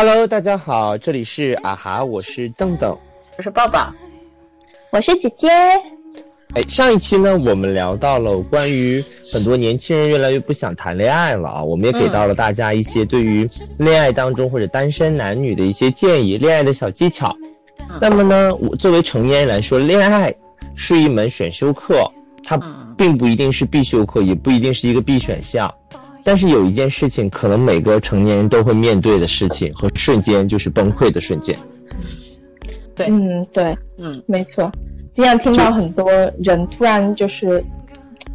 Hello，大家好，这里是啊哈，我是邓邓，我是抱抱，我是姐姐。哎，上一期呢，我们聊到了关于很多年轻人越来越不想谈恋爱了啊，我们也给到了大家一些对于恋爱当中或者单身男女的一些建议，恋爱的小技巧。那么呢，我作为成年人来说，恋爱是一门选修课，它并不一定是必修课，也不一定是一个必选项。但是有一件事情，可能每个成年人都会面对的事情和瞬间，就是崩溃的瞬间。对，嗯，对，嗯，没错。经常听到很多人突然就是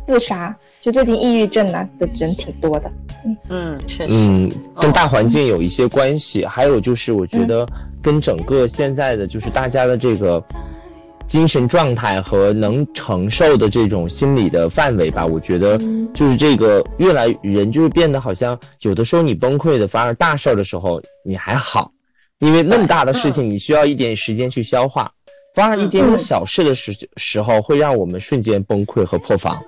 自杀，就最近抑郁症啊的人挺多的。嗯嗯，确实。嗯，跟大环境有一些关系，还有就是我觉得跟整个现在的就是大家的这个精神状态和能承受的这种心理的范围吧，我觉得就是这个越来人就是变得好像有的时候你崩溃的，反而大事儿的时候你还好，因为那么大的事情你需要一点时间去消化。反而一点点小事的时时候，会让我们瞬间崩溃和破防，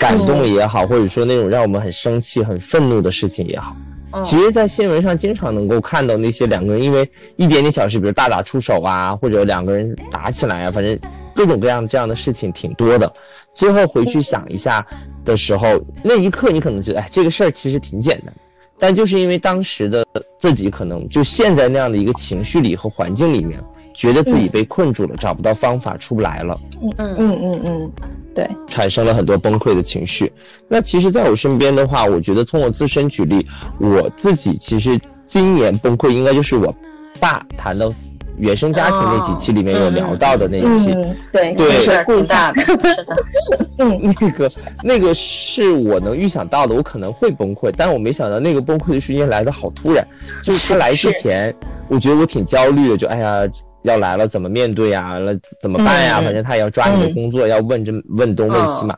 感动也好，或者说那种让我们很生气、很愤怒的事情也好。其实，在新闻上经常能够看到那些两个人因为一点点小事，比如大打出手啊，或者两个人打起来啊，反正各种各样这样的事情挺多的。最后回去想一下的时候，那一刻你可能觉得，哎，这个事儿其实挺简单，但就是因为当时的自己可能就陷在那样的一个情绪里和环境里面。觉得自己被困住了，找不到方法出不来了。嗯嗯嗯嗯嗯，对，产生了很多崩溃的情绪。那其实，在我身边的话，我觉得从我自身举例，我自己其实今年崩溃，应该就是我爸谈到原生家庭那几期里面有聊到的那一期。对对，是故大的，是的。嗯，那个那个是我能预想到的，我可能会崩溃，但我没想到那个崩溃的瞬间来的好突然。就是他来之前，我觉得我挺焦虑的，就哎呀。要来了怎么面对呀？那怎么办呀？反正他也要抓你的工作，要问这问东问西嘛。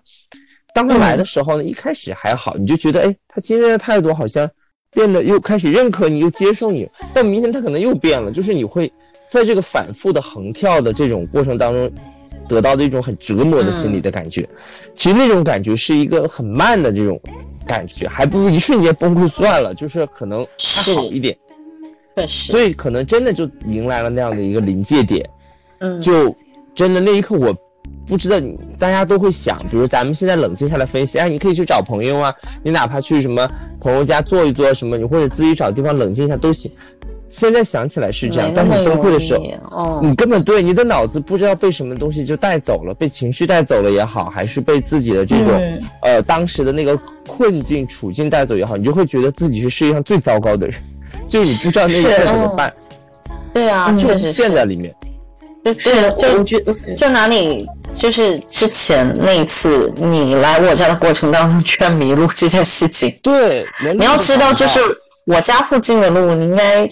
当他来的时候呢，一开始还好，你就觉得哎，他今天的态度好像变得又开始认可你，又接受你。但明天他可能又变了，就是你会在这个反复的横跳的这种过程当中，得到的一种很折磨的心理的感觉。其实那种感觉是一个很慢的这种感觉，还不如一瞬间崩溃算了，就是可能还好一点。所以可能真的就迎来了那样的一个临界点，嗯，就真的那一刻，我不知道你大家都会想，比如咱们现在冷静下来分析，哎，你可以去找朋友啊，你哪怕去什么朋友家坐一坐什么，你或者自己找地方冷静一下都行。现在想起来是这样，当你崩溃的时候，哦，你根本对你的脑子不知道被什么东西就带走了，被情绪带走了也好，还是被自己的这种呃当时的那个困境处境带走也好，你就会觉得自己是世界上最糟糕的人。就你不知道那一刻怎么办，对啊，就是陷在里面。对对，就就就拿你就是之前那一次你来我家的过程当中居然迷路这件事情。对，你要知道，就是我家附近的路，你应该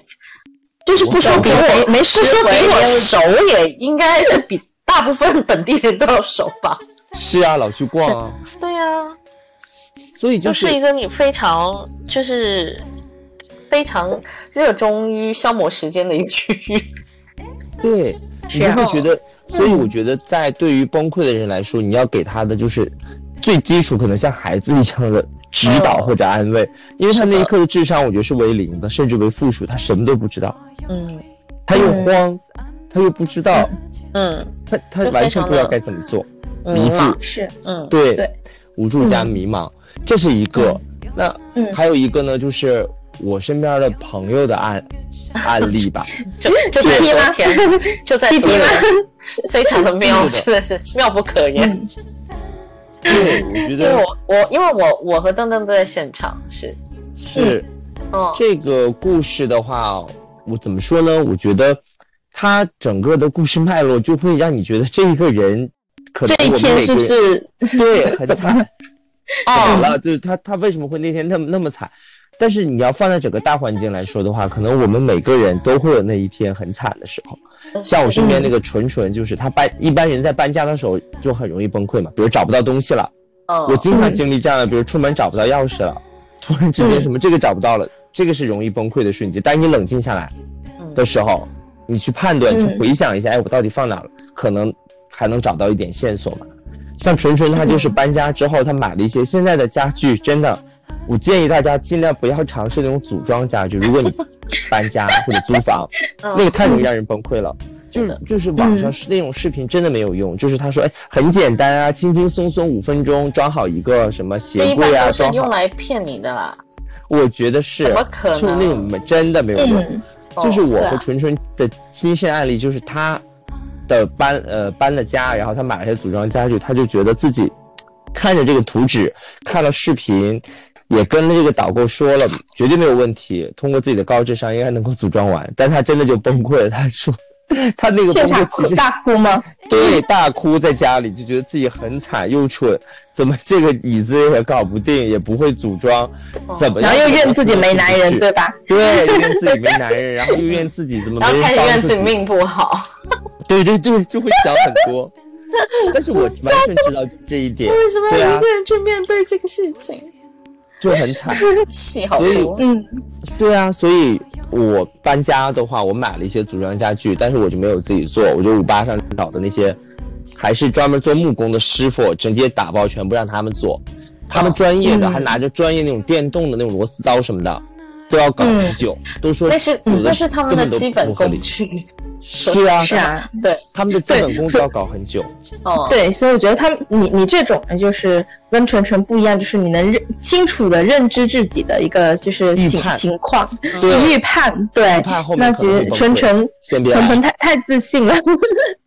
就是不说比我没事，不说比我熟，也应该是比大部分本地人都要熟吧？是啊，老去逛啊。对呀，所以就是一个你非常就是。非常热衷于消磨时间的一个区域，对，你会觉得，所以我觉得，在对于崩溃的人来说，你要给他的就是最基础，可能像孩子一样的指导或者安慰，因为他那一刻的智商，我觉得是为零的，甚至为负数，他什么都不知道，嗯，他又慌，他又不知道，嗯，他他完全不知道该怎么做，迷住，是，嗯，对。对，无助加迷茫，这是一个，那还有一个呢，就是。我身边的朋友的案案例吧，就就在昨天，就在 昨天，非常 的妙，真的是妙不可言。对，我觉得，我我因为我我和邓邓都在现场，是是，嗯，这个故事的话，我怎么说呢？我觉得他整个的故事脉络就会让你觉得这一个人，可能这一天是不是对很惨？怎么了？就是他他为什么会那天那么那么惨？但是你要放在整个大环境来说的话，可能我们每个人都会有那一天很惨的时候。像我身边那个纯纯，就是他搬一般人在搬家的时候就很容易崩溃嘛，比如找不到东西了。我经常经历这样的，比如出门找不到钥匙了，突然之间什么这个找不到了，这个是容易崩溃的瞬间。但你冷静下来的时候，你去判断、去回想一下，哎，我到底放哪了？可能还能找到一点线索嘛。像纯纯，他就是搬家之后，他买了一些现在的家具，真的。我建议大家尽量不要尝试那种组装家具。如果你搬家或者租房，那个太容易让人崩溃了。就是就是网上是那种视频真的没有用，就是他说哎很简单啊，轻轻松松五分钟装好一个什么鞋柜啊，是用来骗你的啦。我觉得是，怎么可能？就是那种真的没有用。就是我和纯纯的亲身案例，就是他的搬呃搬了家，然后他买了些组装家具，他就觉得自己看着这个图纸，看了视频，也跟了这个导购说了，绝对没有问题，通过自己的高智商应该能够组装完，但他真的就崩溃了，他说。他那个现场哭大哭吗？对，大哭在家里就觉得自己很惨又蠢，怎么这个椅子也搞不定，也不会组装，怎么？然后又怨自己没男人，对吧？对，怨自己没男人，然后又怨自己怎么？然后开始怨自己命不好。对对对，就会想很多。但是我完全知道这一点。为什么要一个人去面对这个事情？就很惨，戏好多。嗯，对啊，所以。我搬家的话，我买了一些组装家具，但是我就没有自己做，我就五八上找的那些，还是专门做木工的师傅，直接打包全部让他们做，他们专业的，还拿着专业那种电动的那种螺丝刀什么的，都要搞很久，都说那是那是他们的基本工具。是啊，是啊，对，他们的基本功要搞很久。哦，对，所以我觉得他们，你你这种呢，就是跟纯纯不一样，就是你能认清楚的认知自己的一个就是情情况，对，预判，对，那其实纯纯纯纯太太自信了。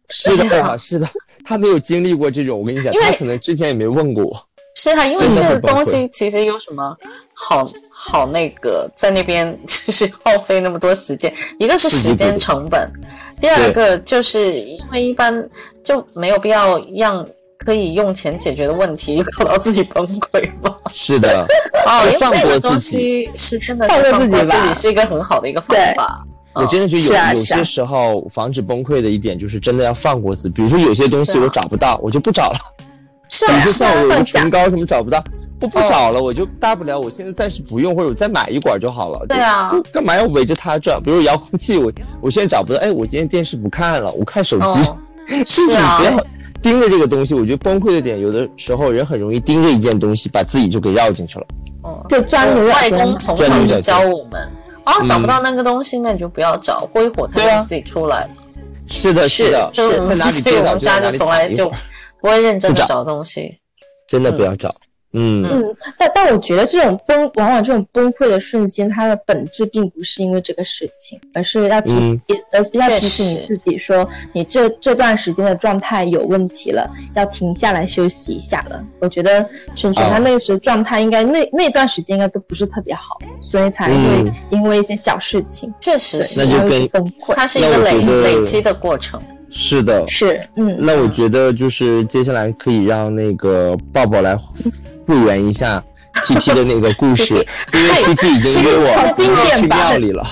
是的，是的，他没有经历过这种，我跟你讲，他可能之前也没问过。我。是啊，因为这个东西其实有什么好？好，那个在那边 就是耗费那么多时间，一个是时间成本，第二个就是因为一般就没有必要让可以用钱解决的问题搞到自己崩溃嘛。是的，哦，因为那个东西是真的是放过自己是一个很好的一个方法。我真的觉得有有些时候防止崩溃的一点就是真的要放过自己，比如说有些东西我找不到，我就不找了。是啊，你就像我唇膏什么找不到。我不找了，我就大不了我现在暂时不用，或者我再买一管就好了。对啊，就干嘛要围着它转？比如遥控器，我我现在找不到，哎，我今天电视不看了，我看手机。是啊，不要盯着这个东西。我觉得崩溃的点，有的时候人很容易盯着一件东西，把自己就给绕进去了。哦，就钻牛外公从小就教我们，啊，找不到那个东西，那你就不要找，过一会儿它就自己出来了。是的，是的，是在哪里？所以我们家就从来就不会认真的找。东西，真的不要找。嗯。嗯，但但我觉得这种崩，往往这种崩溃的瞬间，它的本质并不是因为这个事情，而是要提醒，呃，要提醒你自己说，你这这段时间的状态有问题了，要停下来休息一下了。我觉得纯纯他那时状态应该那那段时间应该都不是特别好，所以才会因为一些小事情，确实是。崩溃，它是一个累累积的过程。是的，是，嗯，那我觉得就是接下来可以让那个抱抱来。复原一下 T T 的那个故事，因为 T T 已经约我去庙里了。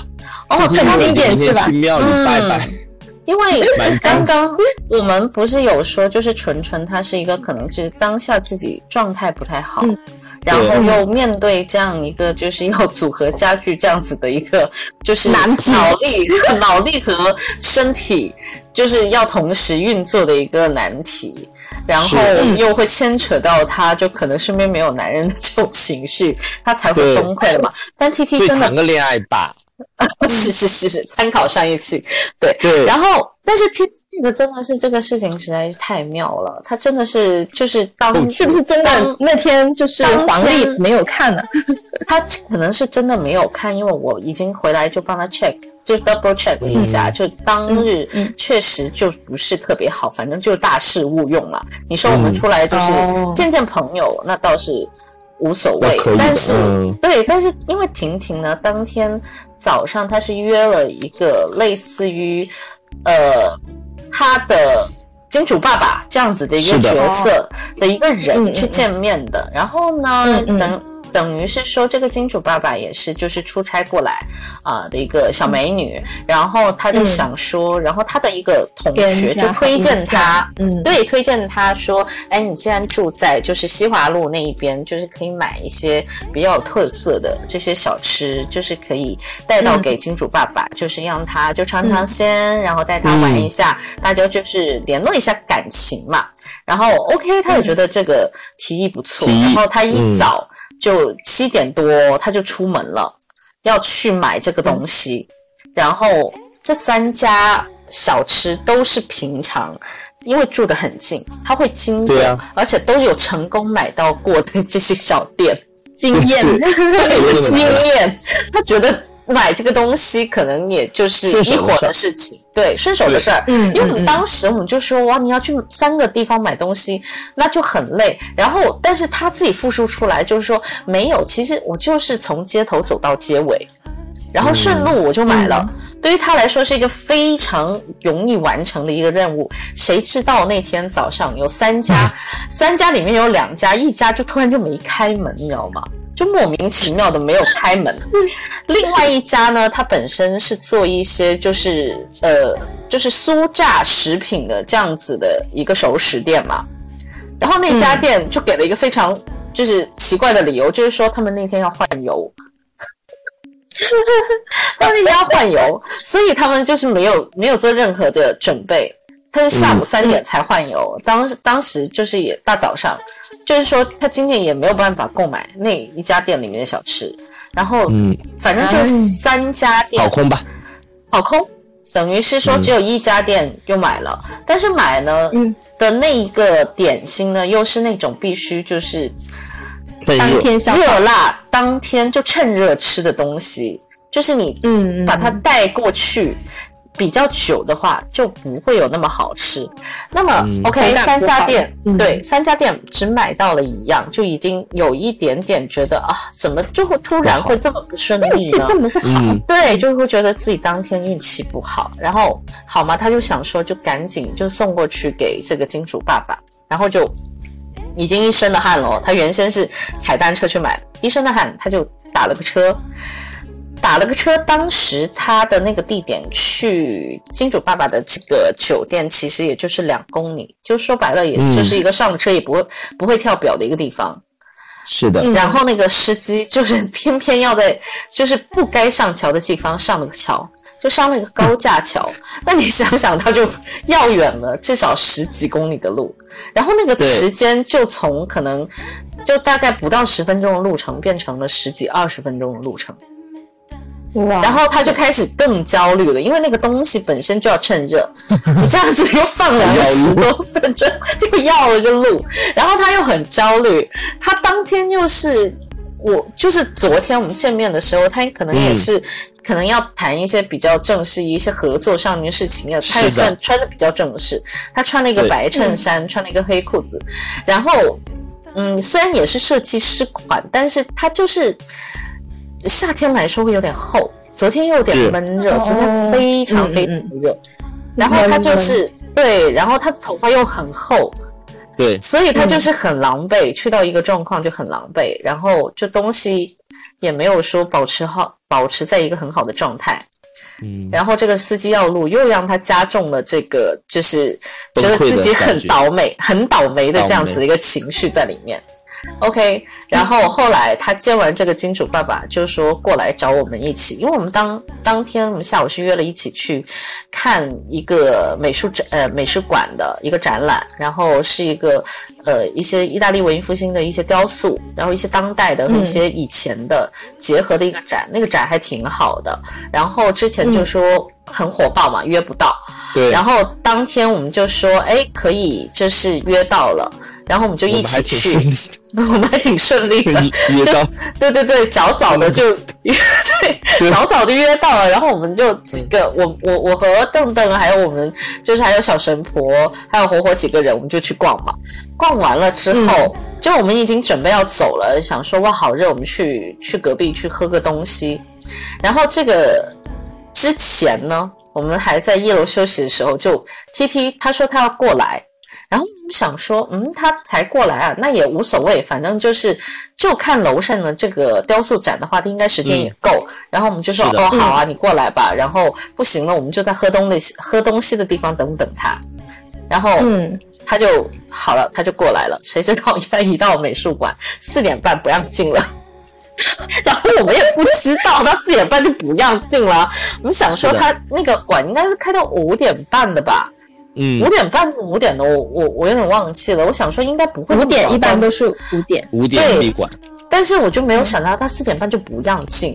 哦，很经典是吧？去庙里拜拜。因为刚刚我们不是有说，就是纯纯他是一个可能就是当下自己状态不太好，然后又面对这样一个就是要组合家具这样子的一个就是难题，脑力脑力和身体就是要同时运作的一个难题，然后又会牵扯到他就可能身边没有男人的这种情绪，他才会崩溃了嘛。但 T T 真的谈个恋爱吧。是是是是，参考上一期，对对。然后，但是听这个真的是这个事情实在是太妙了，他真的是就是当是不是真的那天就是黄历没有看呢？他可能是真的没有看，因为我已经回来就帮他 check，就 double check 了一下，就当日确实就不是特别好，反正就大事勿用了。你说我们出来就是见见朋友，那倒是。无所谓，但是对，但是因为婷婷呢，当天早上她是约了一个类似于，呃，他的金主爸爸这样子的一个角色的一个人去见面的，然后呢，等。等于是说，这个金主爸爸也是就是出差过来啊的一个小美女，然后他就想说，然后他的一个同学就推荐他，嗯，对，推荐他说，哎，你既然住在就是西华路那一边，就是可以买一些比较有特色的这些小吃，就是可以带到给金主爸爸，就是让他就尝尝鲜，然后带他玩一下，大家就是联络一下感情嘛。然后 OK，他也觉得这个提议不错，然后他一早。就七点多他就出门了，要去买这个东西。然后这三家小吃都是平常，因为住得很近，他会经过，而且都有成功买到过的这些小店，经验，经验，他觉得。买这个东西可能也就是一会儿的事情，对，顺手的事儿。嗯，因为我们当时我们就说哇，你要去三个地方买东西，那就很累。然后，但是他自己复述出来就是说没有，其实我就是从街头走到街尾，然后顺路我就买了。对于他来说是一个非常容易完成的一个任务。谁知道那天早上有三家，三家里面有两家，一家就突然就没开门，你知道吗？就莫名其妙的没有开门。另外一家呢，它本身是做一些就是呃就是酥炸食品的这样子的一个熟食店嘛。然后那家店就给了一个非常就是奇怪的理由，就是说他们那天要换油，他们那天要换油，所以他们就是没有没有做任何的准备。他是下午三点才换油，当时当时就是也大早上。就是说，他今天也没有办法购买那一家店里面的小吃，然后，嗯，反正就三家店。跑空吧，跑空，等于是说只有一家店又买了，但是买呢的那一个点心呢，又是那种必须就是当天热辣，当天就趁热吃的东西，就是你嗯。把它带过去。比较久的话就不会有那么好吃。那么，OK，三家店，对，三家店只买到了一样，就已经有一点点觉得啊，怎么就会突然会这么不顺利呢？运气这么不好，对，就会觉得自己当天运气不好。然后，好嘛，他就想说，就赶紧就送过去给这个金主爸爸。然后就已经一身的汗了。他原先是踩单车去买的，一身的汗，他就打了个车。打了个车，当时他的那个地点去金主爸爸的这个酒店，其实也就是两公里，就说白了，也就是一个上了车也不会不会跳表的一个地方。是的。然后那个司机就是偏偏要在就是不该上桥的地方上了个桥，就上了一个高架桥。那你想想，他就要远了至少十几公里的路，然后那个时间就从可能就大概不到十分钟的路程，变成了十几二十分钟的路程。然后他就开始更焦虑了，因为那个东西本身就要趁热，你 这样子又放两个十多分钟就要了个路，然后他又很焦虑。他当天又是我，就是昨天我们见面的时候，他可能也是可能要谈一些比较正式一些合作上面的事情呀。他也算穿的比较正式，他穿了一个白衬衫，穿了一个黑裤子，然后嗯，虽然也是设计师款，但是他就是。夏天来说会有点厚，昨天又有点闷热，昨天非常非常热，然后他就是对，然后他的头发又很厚，对，所以他就是很狼狈，去到一个状况就很狼狈，然后就东西也没有说保持好，保持在一个很好的状态，嗯，然后这个司机要路又让他加重了这个，就是觉得自己很倒霉、很倒霉的这样子一个情绪在里面。OK，然后后来他见完这个金主爸爸，就说过来找我们一起，因为我们当当天我们下午是约了一起去看一个美术展，呃，美术馆的一个展览，然后是一个呃一些意大利文艺复兴的一些雕塑，然后一些当代的和一些以前的结合的一个展，那个展还挺好的。然后之前就说。很火爆嘛，约不到。对。然后当天我们就说，哎，可以，就是约到了，然后我们就一起去。我们还挺顺利的。约到。对对对，早早的就 约，对，早早的约到了。然后我们就几个，我我我和邓邓，还有我们，就是还有小神婆，还有火火几个人，我们就去逛嘛。逛完了之后，就我们已经准备要走了，想说哇，好热，我们去去隔壁去喝个东西。然后这个。之前呢，我们还在一楼休息的时候，就 T T 他说他要过来，然后我们想说，嗯，他才过来啊，那也无所谓，反正就是就看楼上的这个雕塑展的话，他应该时间也够。然后我们就说，哦，好啊，你过来吧。然后不行了，我们就在喝东西喝东西的地方等等他。然后，嗯，他就好了，他就过来了。谁知道一到美术馆四点半不让进了。然后我们也不知道，他四点半就不让进了。我们想说他那个馆应该是开到五点半的吧？嗯，五点半五点的，我我我有点忘记了。我想说应该不会。五点一般都是五点，五点闭馆。但是我就没有想到他四点半就不让进，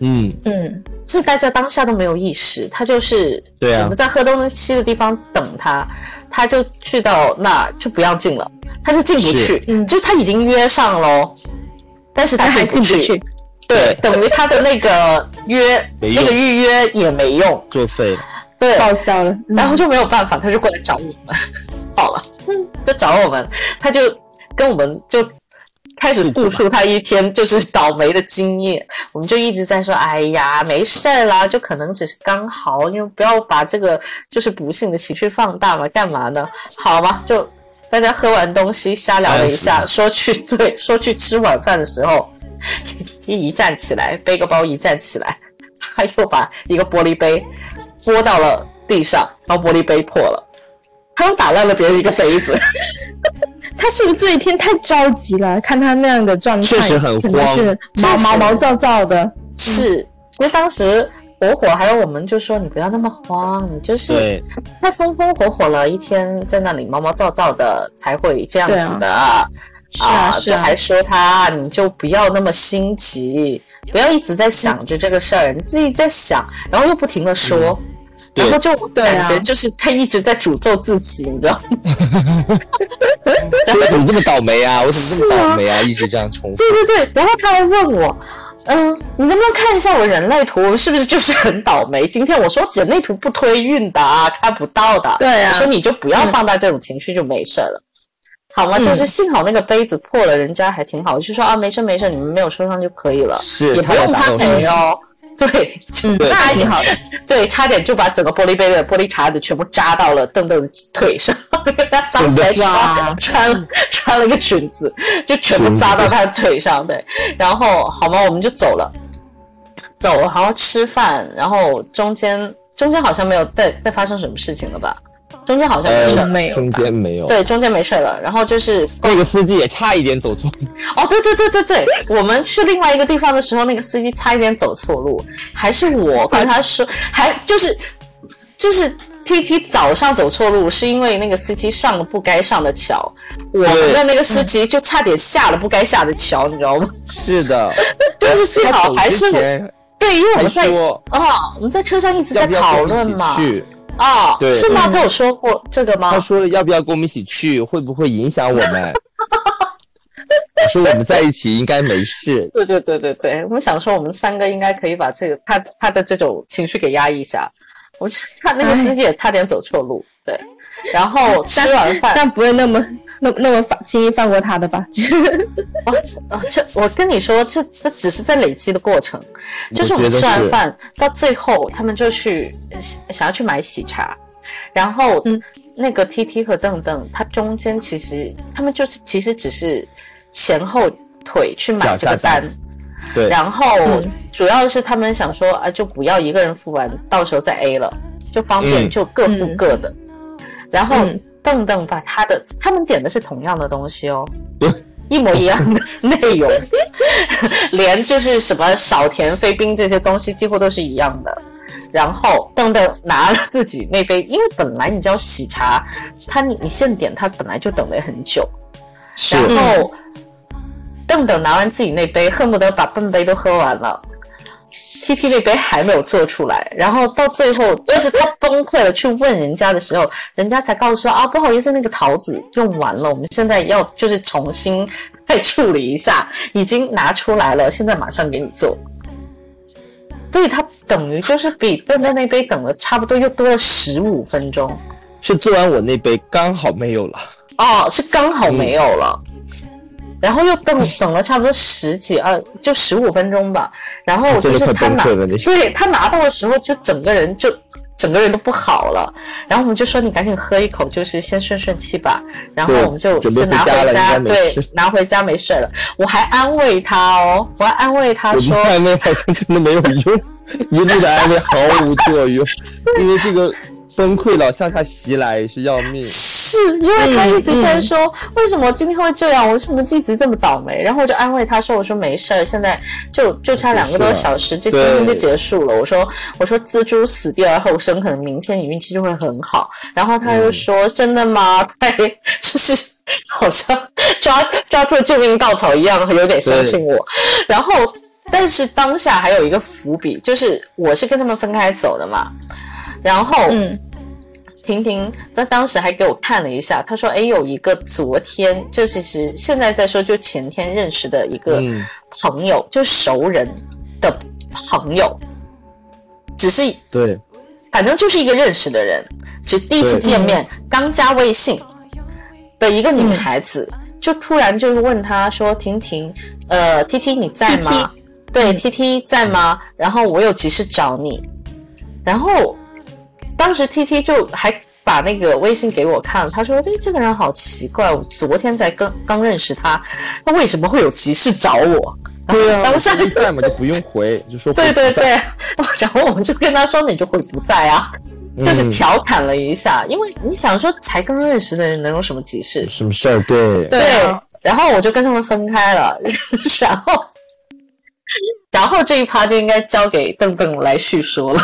嗯。嗯，是大家当下都没有意识，他就是对啊。我们在喝东西的地方等他，他就去到那就不让进了，他就进不去，嗯。就是他已经约上喽，但是他进不去，对，等于他的那个约那个预约也没用，作废了。对，报销了。嗯。然后就没有办法，他就过来找我们，好了，就找我们，他就跟我们就开始复述他一天就是倒霉的经验，我们就一直在说，哎呀，没事儿啦，就可能只是刚好，因为不要把这个就是不幸的情绪放大嘛，干嘛呢？好嘛，就大家喝完东西瞎聊了一下，说去对，说去吃晚饭的时候，一一站起来，背个包一站起来，他又把一个玻璃杯拨到了地上，然后玻璃杯破了，他又打烂了别人一个杯子。他是不是这一天太着急了？看他那样的状态，确实很可能慌是毛毛毛躁躁的。是，因为当时火火还有我们就说你不要那么慌，你就是，太风风火火了，一天在那里毛毛躁躁的才会这样子的。是啊，啊就还，说他，你就不要那么心急，不要一直在想着这个事儿，你自己在想，然后又不停的说，对然后就感觉就是他一直在诅咒自己，你知道吗？我怎么这么倒霉啊？我怎么这么倒霉啊？一直这样重复。对对对，然后他还问我，嗯，你能不能看一下我人类图是不是就是很倒霉？今天我说人类图不推运的啊，看不到的。对啊我说你就不要放大这种情绪就没事了。好吗？嗯就是幸好那个杯子破了，人家还挺好，就说啊，没事没事，你们没有受伤就可以了，是也不用他赔哦。对，嗯，对差一点挺好的。对，差点就把整个玻璃杯的玻璃碴子全部扎到了邓邓腿上，他 当时还穿穿穿了一个裙子，就全部扎到他的腿上。对，然后好吗？我们就走了，走，然后吃饭，然后中间中间好像没有再再发生什么事情了吧？中间好像没事呃儿，没有中间没有。对，中间没事了。然后就是那个司机也差一点走错。哦，对对对对对，我们去另外一个地方的时候，那个司机差一点走错路，还是我跟他说，还就是就是 T T 早上走错路，是因为那个司机上了不该上的桥，我们的那个司机就差点下了不该下的桥，你知道吗？是的，就是幸好还是我对，因为我们在说啊、我们在车上一直在讨论嘛，去？啊，对是吗？嗯他有说过这个吗他？说要不要跟我们一起去？会不会影响我们？我说我们在一起应该没事。对对对对对，我们想说我们三个应该可以把这个他他的这种情绪给压抑一下。我差那个司机也差点走错路，对。然后 吃完饭，但不会那么那那么放轻易放过他的吧？哦，这我跟你说，这这只是在累积的过程，就是我们吃完饭到最后，他们就去呃想要去买喜茶，然后嗯那个 T T 和邓邓，他中间其实他们就是其实只是前后腿去买这个单单，对，然后嗯主要是他们想说啊，就不要一个人付完，到时候再 A 了，就方便嗯。就各付嗯。各的。然后嗯。邓邓把他的，他们点的是同样的东西哦，一模一样的内容，连就是什么少甜飞冰这些东西几乎都是一样的。然后邓邓拿了自己那杯，因为本来你知道喜茶，他你你现点，他本来就等了很久，然后邓邓拿完自己那杯，恨不得把半杯都喝完了。T T 那杯还没有做出来，然后到最后 就是他崩溃了，去问人家的时候，人家才告诉说啊，不好意思，那个桃子用完了，我们现在要就是重新再处理一下，已经拿出来了，现在马上给你做。所以他等于就是比邓邓那杯等了差不多又多了十五分钟是做完我那杯刚好没有了。哦，是刚好没有了。然后又等等了差不多十几二，就十五分钟吧。然后就是他拿对他拿到的时候，就整个人就整个人都不好了。然后我们就说你赶紧喝一口，就是先顺顺气吧。然后我们就就拿回家对，拿回家没事了。我还安慰他哦，我还安慰他说，安慰好像真的没有用，一路的安慰毫无作用，因为这个崩溃了向他袭来是要命。是因为他一直在说、为什么今天会这样，我为什么一直这么倒霉？然后我就安慰他说：“我说没事儿，现在就就差两个多小时，这今天就结束了。”我说：“我说蜘蛛死地而后生，可能明天你运气就会很好。”然后他又说：“真的吗？”对，就是好像抓抓住救命稻草一样，有点相信我。然后，但是当下还有一个伏笔，就是我是跟他们分开走的嘛。然后，嗯，婷婷她当时还给我看了一下，她说：“哎，有一个昨天，就其实现在在说，就前天认识的一个朋友，就熟人的朋友，只是对，反正就是一个认识的人，只第一次见面，刚加微信。”的一个女孩子，就突然就是问他说：“婷婷，呃，T T 你在吗？对，T T 在吗？然后我有急事找你。然后当时 T T 就还把那个微信给我看，他说：‘哎，这个人好奇怪，我昨天才刚刚认识他，他为什么会有急事找我？’对啊，当下 在嘛就不用回，就说对对对。然后 我们就跟他说：‘你就会不在啊。’就是调侃了一下，因为你想说才刚认识的人能有什么急事？什么事儿？对对。然后我就跟他们分开了，然后然后这一趴就应该交给邓邓来叙说了，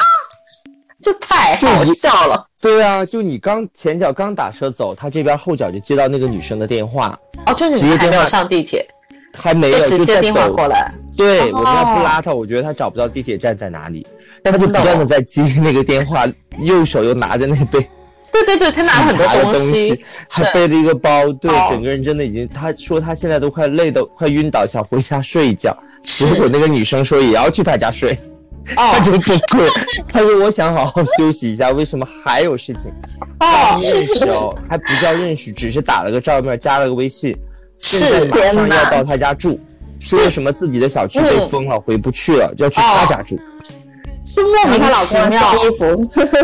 就太好笑了。对啊，就你刚前脚刚打车走，他这边后脚就接到那个女生的电话。哦，就是你还没有上地铁，还没有直接电话过来。对，我们要不拉他，我觉得他找不到地铁站在哪里。但他就不断的在接那个电话，右手又拿着那杯，对对对，他拿很多东西，还背了一个包，对，整个人真的已经，他说他现在都快累的快晕倒，想回家睡一觉。结果那个女生说也要去他家睡，他就崩溃，他说我想好好休息一下，为什么还有事情？刚认识哦，还不叫认识，只是打了个照面，加了个微信，现在马上要到他家住，说什么自己的小区被封了，回不去了，要去他家住。就莫名其妙衣服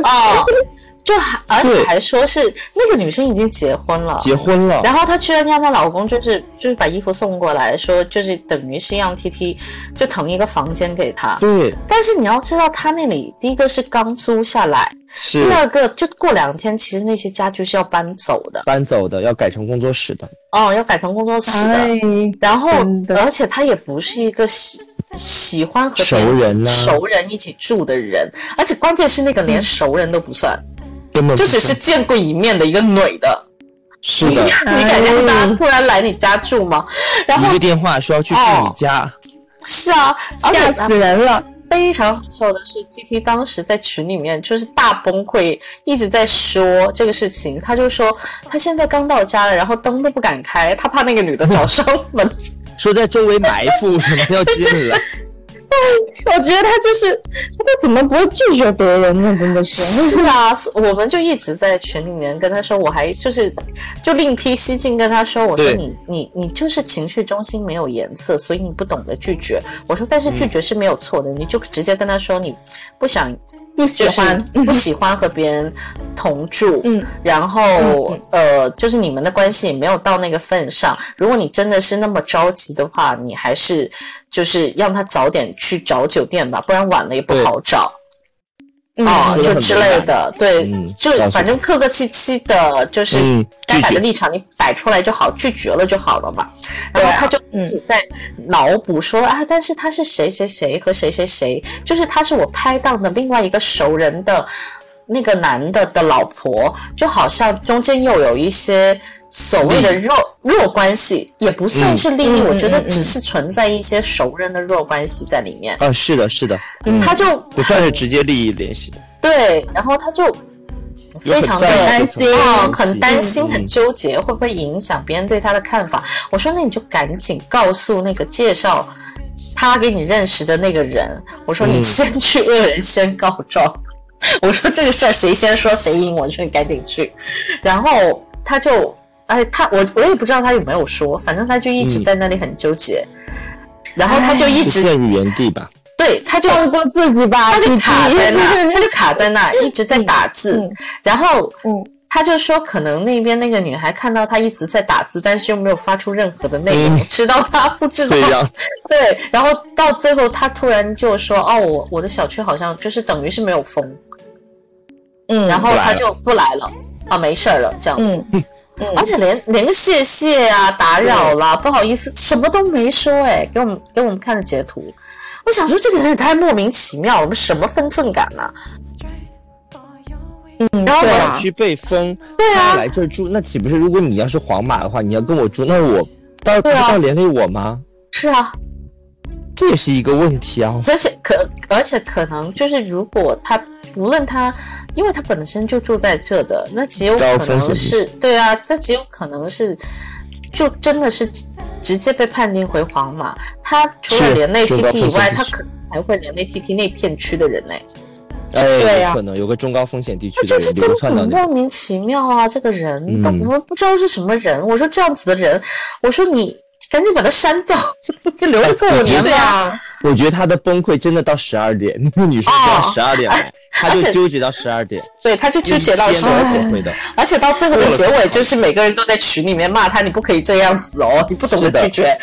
哦，就还而且还说是那个女生已经结婚了，结婚了，然后她居然让她老公就是就是把衣服送过来，说就是等于是让 T T 就腾一个房间给她。对，但是你要知道，她那里第一个是刚租下来，是。第二个就过两天，其实那些家具是要搬走的，搬走的要改成工作室的。哦，要改成工作室的，然后而且她也不是一个喜。喜欢和熟人呢，熟人一起住的人，而且关键是那个连熟人都不算，根本就只是见过一面的一个女的。是的，你敢让他突然来你家住吗？然后一个电话说要去住你家，是啊，吓死人了。非常好笑的是，T T 当时在群里面就是大崩溃，一直在说这个事情。他就说他现在刚到家了，然后灯都不敢开，他怕那个女的找上门。说在周围埋伏，什么要进来？我觉得他就是他怎么不会拒绝别人呢？真的是是啊，我们就一直在群里面跟他说，我还就是就另辟蹊径跟他说，我说你你你就是情绪中心没有颜色，所以你不懂得拒绝。我说但是拒绝是没有错的，你就直接跟他说你不想。不喜欢，不喜欢和别人同住，嗯，然后呃，就是你们的关系也没有到那个份上。如果你真的是那么着急的话，你还是就是让他早点去找酒店吧，不然晚了也不好找。哦，就之类的，对，就反正客客气气的，就是该摆的立场你摆出来就好，拒绝了就好了嘛。然后他就在脑补说啊，但是他是谁谁谁和谁谁谁，就是他是我拍档的另外一个熟人的那个男的的老婆，就好像中间又有一些。所谓的弱弱关系也不算是利益，我觉得只是存在一些熟人的弱关系在里面。啊，是的，是的，他就不算是直接利益联系。对，然后他就非常的担心，哦，很担心，很纠结，会不会影响别人对他的看法？我说，那你就赶紧告诉那个介绍他给你认识的那个人，我说你先去恶人先告状。我说这个事儿谁先说谁赢，我说你赶紧去。然后他就。哎，他我我也不知道他有没有说，反正他就一直在那里很纠结，然后他就一直陷于原地吧。对，他就放过自己吧，他就卡在那，他就卡在那，一直在打字。然后，嗯，他就说可能那边那个女孩看到他一直在打字，但是又没有发出任何的内容，知道他 不知道。对，然后到最后他突然就说：“哦，我我的小区好像就是等于是没有风。”嗯，然后他就不来了啊，没事儿了，这样子。而且连连个谢谢啊，打扰了，不好意思，什么都没说，哎，给我们给我们看的截图，我想说这个人也太莫名其妙了，什么分寸感呢？嗯，然后我去被封，对啊他来这儿住，那岂不是如果你要是皇马的话，你要跟我住，那我到不要连累我吗？是啊，这也是一个问题啊。而且可而且可能就是如果他无论他，因为他本身就住在这的，那极有可能是对啊，那极有可能是就真的是直接被判定回皇马。他除了连累 TT 以外，他可能还会连累 TT 那片区的人呢、哎，对啊可能有个中高风险地区的人就是真的。很莫名其妙啊！这个人嗯都我们不知道是什么人。我说这样子的人，我说你赶紧把它删掉，就留着过我觉年吧。对啊，我觉得他的崩溃真的到十二点，那 个女生哦到十二点来，他就纠结到十二点，对，他就纠结到十二点。而且到最后的结尾，就是每个人都在群里面骂他，你不可以这样子哦，你不懂得拒绝，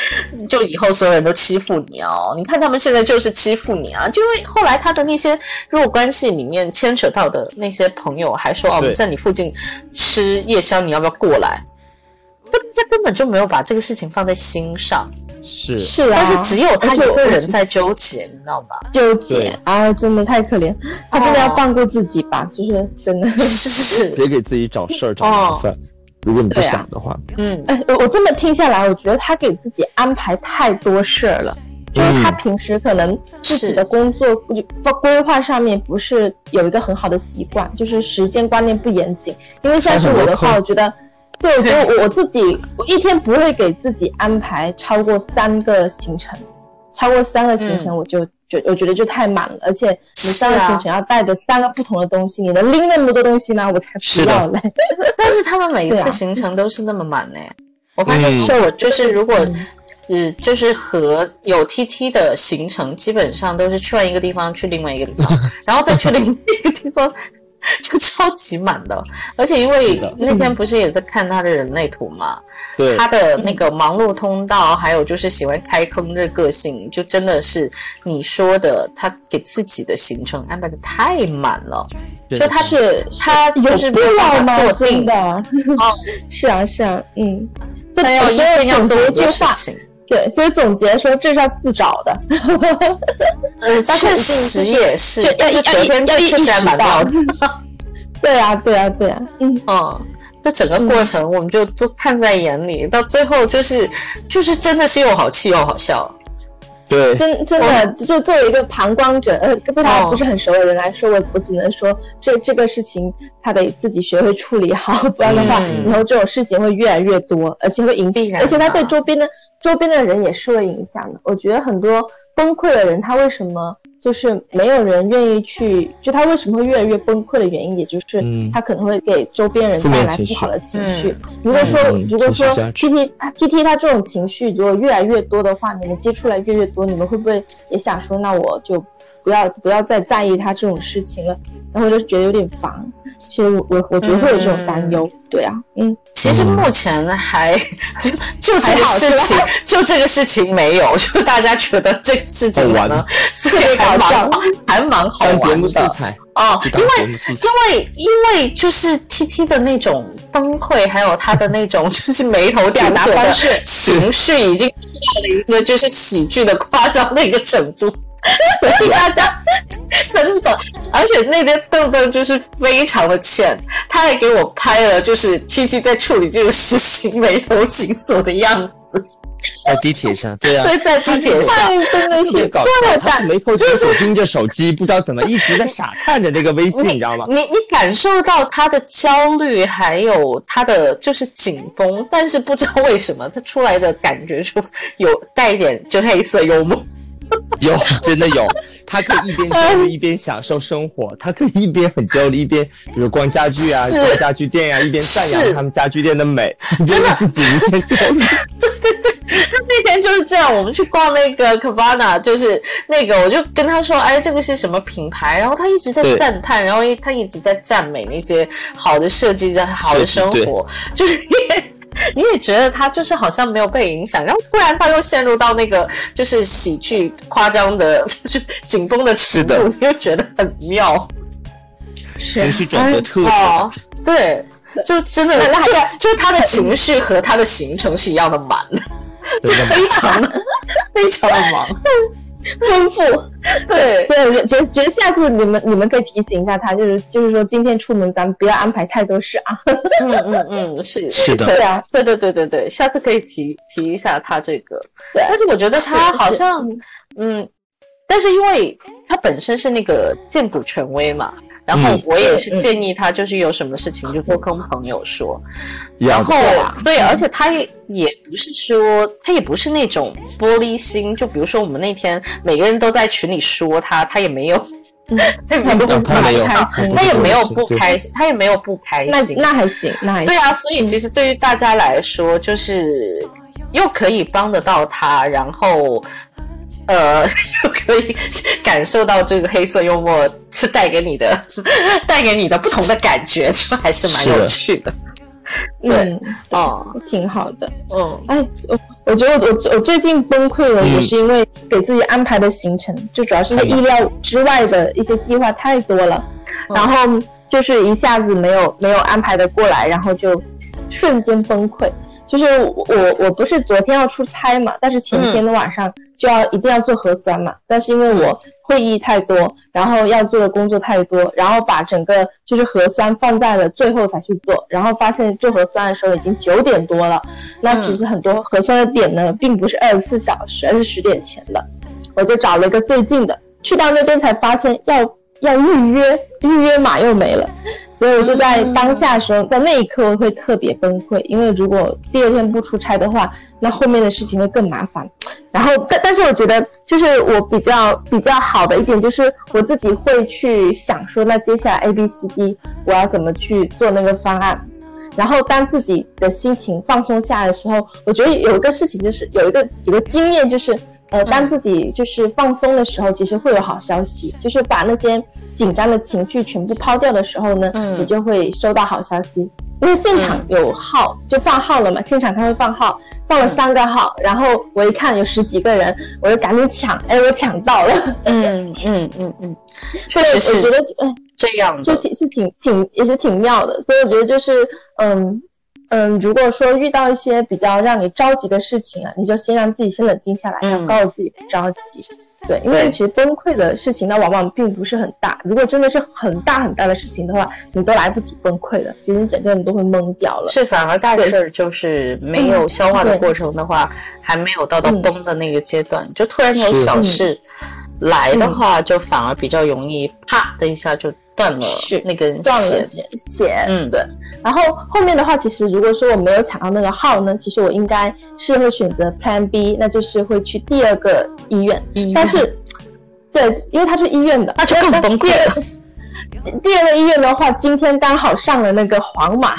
就以后所有人都欺负你哦。你看他们现在就是欺负你啊，就因为后来他的那些如果关系里面牵扯到的那些朋友，还说哦，我们在你附近吃夜宵，你要不要过来？不，这根本就没有把这个事情放在心上，是，是啊，但是只有他一个人在纠结，你知道吗？纠结，啊，真的太可怜，他真的要哦。放过自己吧，就是真的。是是是，别给自己找事儿找麻烦。如果你不想的话，嗯，哎，我我这么听下来，我觉得他给自己安排太多事儿了。就是他平时可能自己的工作就规划上面不是有一个很好的习惯，就是时间观念不严谨。因为像是我的话，我觉得，对，我觉得我我自己，我一天不会给自己安排超过三个行程，超过三个行程我就就我觉得就太满了，而且你三个行程要带着三个不同的东西，你能拎那么多东西吗？我才不要嘞。但是他们每一次行程都是那么满呢、我发现我就是如果，呃，就是和有 TT 的行程，基本上都是去完一个地方去另外一个地方，然后再去另一个地方，就超级满的。而且因为那天不是也在看他的人类图嘛，对，他的那个忙碌通道，还有就是喜欢开坑这个性，就真的是你说的，他给自己的行程安排的太满了。就他是他就是有必没有办要吗？法做定真的，哦，是啊是啊，嗯，这他要一定要做很多结一件，事情。对，所以总结说这是要自找的，呃，确实也是，就但是昨天确实还蛮妙的。对啊对啊对啊，嗯，嗯，就整个过程我们就都看在眼里，到最后就是就是真的是又好气又好笑。对，真真的就作为一个旁观者，呃，对他哦。不是很熟的人来说，我我只能说这这个事情他得自己学会处理好，不然的话，嗯。以后这种事情会越来越多，而且会影响，必然而且他对周边的周边的人也是会影响的。我觉得很多崩溃的人，他为什么就是没有人愿意去，就他为什么会越来越崩溃的原因，也就是嗯。他可能会给周边人带来不好的情绪。嗯如果说、嗯如果说情绪价值 T 他 T T 他这种情绪如果越来越多的话，你们接触来越越多，你们会不会也想说，那我就不要不要再在意他这种事情了？然后就觉得有点烦。其实我我我觉得会有这种担忧，对啊，嗯，其实目前还 就就这个事情，就这个事情没有，就大家觉得这个事情呢，所以还蛮还蛮好的。目素材，哦，因为。因为因为就是 T T 的那种崩溃，还有他的那种 就是眉头紧锁的表达方式情绪，已经到了一个就是喜剧的夸张的一个程度。所 以大家真的，而且那边豆豆就是非常的欠，他还给我拍了就是 T T 在处理这个事情眉头紧锁的样子，在地铁上，对啊，对，在地铁上。真的是特别搞笑，他是眉头紧锁盯着手机，不知道怎么一直在傻看着那个微信，你知道吗？你你感受到他的焦虑，还有他的就是紧绷，但是不知道为什么他出来的感觉就有带一点就黑色幽默。有，真的有。他可以一边焦虑一边享受生活，他可以一边很焦虑一边，比如逛家具啊、逛家具店呀、一边赞扬他们家具店的美，真的自己无限焦虑。他那天就是这样，我们去逛那个 Cabana，就是那个，我就跟他说，哎，这个是什么品牌？然后他一直在赞叹，然后他一直在赞美那些好的设计、好的生活，就是 你也觉得他就是好像没有被影响，然后突然他又陷入到那个就是喜剧夸张的，就是紧绷的尺度，你就觉得很妙。情绪转折特别大哦，对，就真的就就他的情绪和他的行程是一样的满的。真的非常的非常的忙。丰富。对，所以我觉得觉得下次你们你们可以提醒一下他，就是就是说今天出门咱们不要安排太多事啊。嗯嗯嗯，是 是的，对啊，对对对对对，下次可以提提一下他这个。对，但是我觉得他好像嗯，但是因为他本身是那个剑谱权威嘛。然后我也是建议他，就是有什么事情就多跟朋友说。然后对，而且他也也不是说他也不是那种玻璃心。就比如说我们那天每个人都在群里说他，他也没有，他也没有不开心，他也没有不开心，他也没有不开心。那那还行，那还行。对啊，所以其实对于大家来说，就是又可以帮得到他，然后。呃，就可以感受到这个黑色幽默是带给你的，带给你的不同的感觉，就还是蛮有趣的。嗯，哦，挺好的。嗯，哎，我我觉得我我最近崩溃了，也是因为给自己安排的行程，就主要是意料之外的一些计划太多了，然后就是一下子没有没有安排的过来，然后就瞬间崩溃。就是我我不是昨天要出差嘛，但是前天的晚上就要一定要做核酸嘛，但是因为我会议太多，然后要做的工作太多，然后把整个就是核酸放在了最后才去做，然后发现做核酸的时候已经九点多了，那其实很多核酸的点呢并不是二十四小时，而是十点前的，我就找了一个最近的，去到那边才发现要要预约，预约码又没了。所以我就在当下的时候，在那一刻我会特别崩溃，因为如果第二天不出差的话，那后面的事情会更麻烦。然后，但但是我觉得，就是我比较比较好的一点，就是我自己会去想说，那接下来 A B C D 我要怎么去做那个方案。然后当自己的心情放松下来的时候，我觉得有一个事情就是有一个有个经验就是。呃，当自己就是放松的时候，其实会有好消息。就是把那些紧张的情绪全部抛掉的时候呢，你就会收到好消息。因为现场有号，就放号了嘛，现场他会放号，放了三个号，然后我一看有十几个人，我就赶紧抢，哎，我抢到了。嗯嗯嗯嗯，确实是，我觉得嗯这样就挺是挺挺也是挺妙的。所以我觉得就是嗯。嗯，如果说遇到一些比较让你着急的事情啊，你就先让自己先冷静下来，要告诉自己不着急。对，因为其实崩溃的事情呢，往往并不是很大。如果真的是很大很大的事情的话，你都来不及崩溃的，其实你整个人都会懵掉了。是，反而大事儿就是没有消化的过程的话，还没有到到崩的那个阶段，就突然有小事来的话，就反而比较容易啪的一下就。断了那根断了线线，嗯对。然后后面的话，其实如果说我没有抢到那个号呢，其实我应该是会选择 Plan B，那就是会去第二个医院。但是，对，因为他去医院的，那就更崩溃了。第二个医院的话，今天刚好上了那个黄码，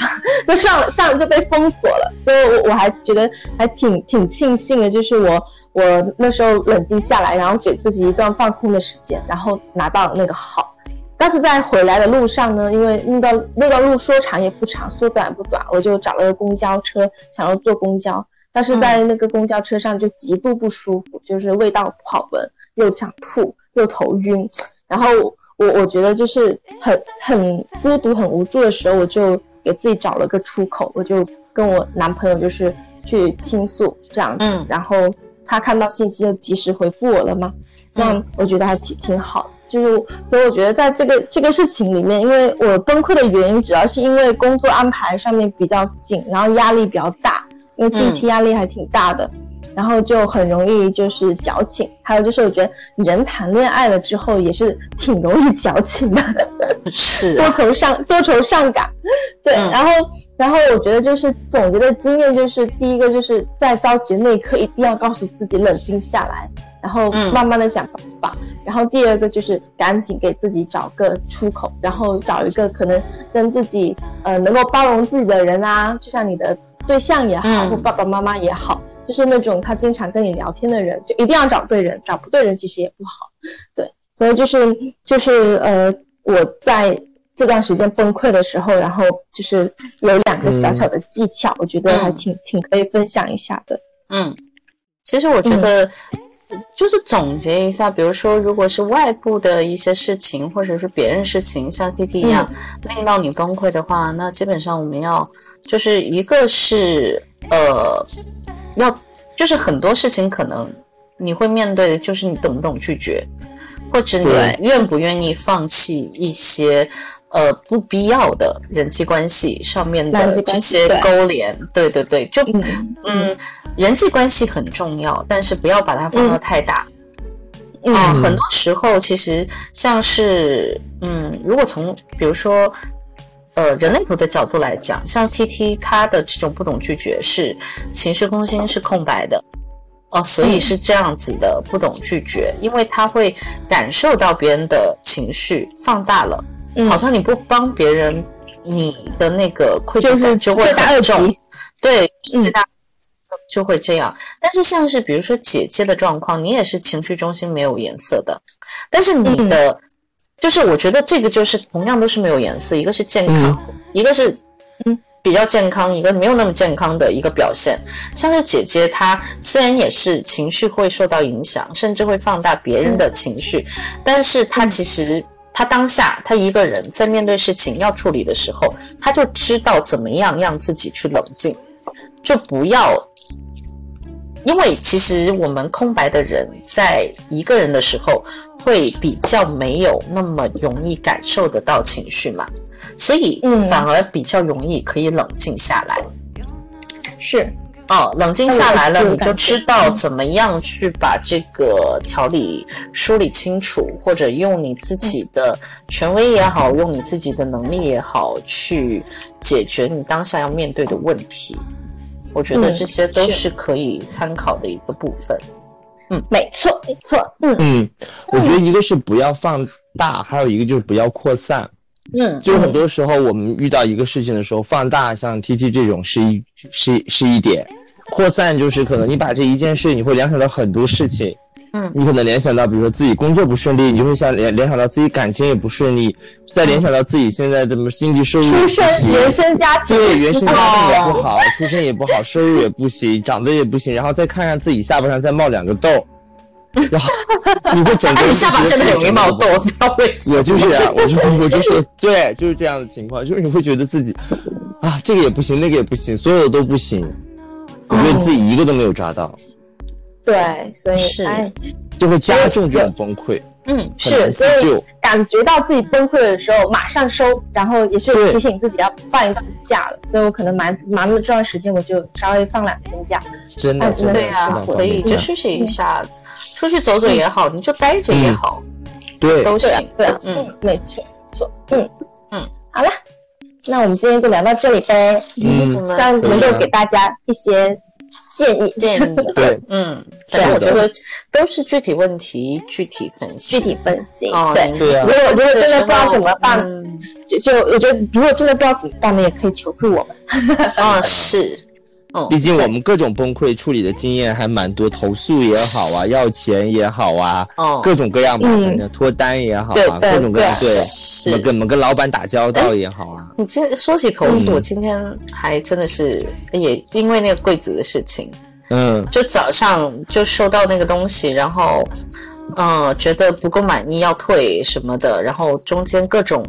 就上了上就被封锁了，所以我我还觉得还挺挺庆幸的，就是我我那时候冷静下来，然后给自己一段放空的时间，然后拿到了那个号。但是在回来的路上呢，因为那段那段路说长也不长，说短也不短，我就找了个公交车，想要坐公交。但是在那个公交车上就极度不舒服，就是味道不好闻，又想吐，又头晕。然后我我觉得就是很很孤独、很无助的时候，我就给自己找了个出口，我就跟我男朋友就是去倾诉这样子。然后他看到信息就及时回复我了嘛，那我觉得还挺挺好。就是，所以我觉得在这个这个事情里面，因为我崩溃的原因主要是因为工作安排上面比较紧，然后压力比较大，因为近期压力还挺大的，然后就很容易就是矫情。还有就是，我觉得人谈恋爱了之后也是挺容易矫情的，是多愁善多愁善感。对，然后然后我觉得就是总结的经验就是，第一个就是在着急那一刻一定要告诉自己冷静下来。然后慢慢的想办法，然后第二个就是赶紧给自己找个出口，然后找一个可能跟自己呃能够包容自己的人啊，就像你的对象也好，或爸爸妈妈也好，就是那种他经常跟你聊天的人，就一定要找对人，找不对人其实也不好。对，所以就是就是呃我在这段时间崩溃的时候，然后就是有两个小小的技巧，我觉得还挺挺可以分享一下的。嗯，其实我觉得。就是总结一下，比如说，如果是外部的一些事情，或者是别人事情，像 T T 一样令到你崩溃的话，那基本上我们要就是一个是呃，要就是很多事情可能你会面对的就是你懂不懂拒绝，或者你愿不愿意放弃一些呃不必要的人际关系上面的这些勾连。对对对，就嗯，人际关系很重要，但是不要把它放得太大。啊，很多时候其实像是嗯，如果从比如说。呃，人类图的角度来讲，像 T T 他的这种不懂拒绝是情绪空心是空白的哦，所以是这样子的不懂拒绝，因为他会感受到别人的情绪放大了，好像你不帮别人，你的那个愧疚感就会很重，对，嗯。就会这样。但是像是比如说姐姐的状况，你也是情绪中心没有颜色的，但是你的。就是我觉得这个就是同样都是没有颜色，一个是健康，一个是嗯。比较健康，一个没有那么健康的一个表现。像是姐姐她虽然也是情绪会受到影响，甚至会放大别人的情绪，但是她其实他当下他一个人在面对事情要处理的时候，他就知道怎么样让自己去冷静，就不要。因为其实我们空白的人在一个人的时候，会比较没有那么容易感受得到情绪嘛，所以反而比较容易可以冷静下来。是哦，冷静下来了，你就知道怎么样去把这个条理梳理清楚，或者用你自己的权威也好，用你自己的能力也好，去解决你当下要面对的问题。我觉得这些都是可以参考的一个部分。嗯，没错，没错。嗯嗯，我觉得一个是不要放大，还有一个就是不要扩散。嗯，就很多时候我们遇到一个事情的时候，放大像 T T 这种是一是是一点，扩散就是可能你把这一件事，你会联想到很多事情。嗯，你可能联想到，比如说自己工作不顺利，你就会想联联想到自己感情也不顺利，再联想到自己现在怎么经济收入出身原生家庭对原生家庭也不好，出身也不好，收入也不行，长得也不行，然后再看看自己下巴上再冒两个痘，然后你会整个下巴真的很容易冒痘，不知道为什么。我就是啊，我就我就是对，就是这样的情况，就是你会觉得自己啊这个也不行，那个也不行，所有的都不行，我觉得自己一个都没有抓到。对，所以是就会加重这种崩溃。嗯，是，所以感觉到自己崩溃的时候，马上收，然后也是提醒自己要放一放假了。所以我可能忙忙的这段时间，我就稍微放两天假。真的，真的，对啊，可以就休息一下子，出去走走也好，你就待着也好，对，都行。对啊，嗯，没错，没错，嗯嗯，好了，那我们今天就聊到这里呗。嗯，这样能够给大家一些。建议 建议对，嗯，对，我觉得都是具体问题具体分析，具体分析。对对啊。如果如果真的不知道怎么办，就就我觉得如果真的不知道怎么办呢，也可以求助我们。啊，是。毕竟我们各种崩溃处理的经验还蛮多，投诉也好啊，要钱也好啊，各种各样吧，反正脱单也好啊，各种各样对，怎么跟怎么跟老板打交道也好啊。你这说起投诉，我今天还真的是也因为那个柜子的事情，嗯，就早上就收到那个东西，然后嗯觉得不够满意要退什么的，然后中间各种。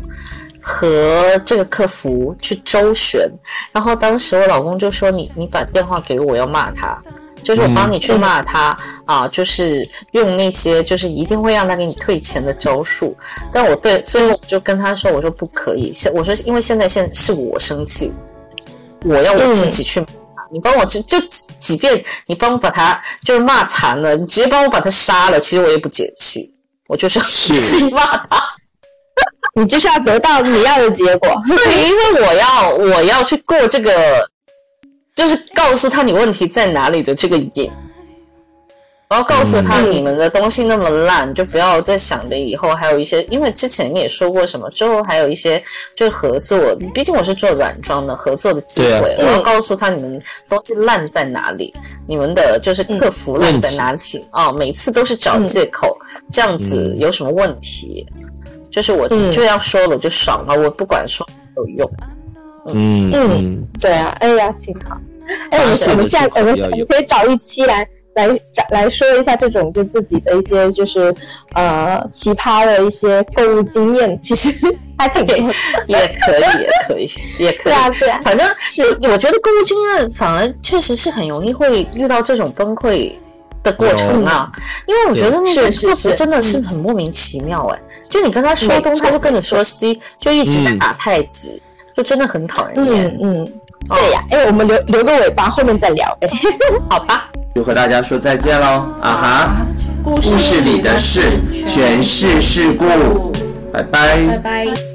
和这个客服去周旋，然后当时我老公就说：“你你把电话给我，要骂他，就是我帮你去骂他啊，就是用那些就是一定会让他给你退钱的招数。”但我对最后我就跟他说：“我说不可以，现我说因为现在现是我生气，我要我自己去骂他，你帮我就就即便你帮我把他就是骂残了，你直接帮我把他杀了，其实我也不解气，我就是要去骂他。”你就是要得到你要的结果，对，因为我要我要去过这个，就是告诉他你问题在哪里的这个瘾，我要告诉他你们的东西那么烂，就不要再想着以后还有一些，因为之前你也说过什么，之后还有一些就是合作，毕竟我是做软装的，合作的机会，我要告诉他你们东西烂在哪里，你们的就是客服烂在哪里啊，每次都是找借口，这样子有什么问题？就是我就要说了，我就爽了，我不管说有用。嗯嗯，对啊，哎呀，挺好。哎，我们我们下我们可以找一期来来找来说一下这种就自己的一些就是呃奇葩的一些购物经验，其实。还挺也可以也可以 也可以。对啊对啊，反正是我觉得购物经验反而确实是很容易会遇到这种崩溃的过程啊，因为我觉得那些是是真的是很莫名其妙哎，就你跟他说东，他就跟你说西，就一直在打太极，就真的很讨人厌。嗯嗯，对呀，哎，我们留留个尾巴，后面再聊呗，好吧？就和大家说再见喽，啊哈，故事里的事，全是事故，拜拜，拜拜。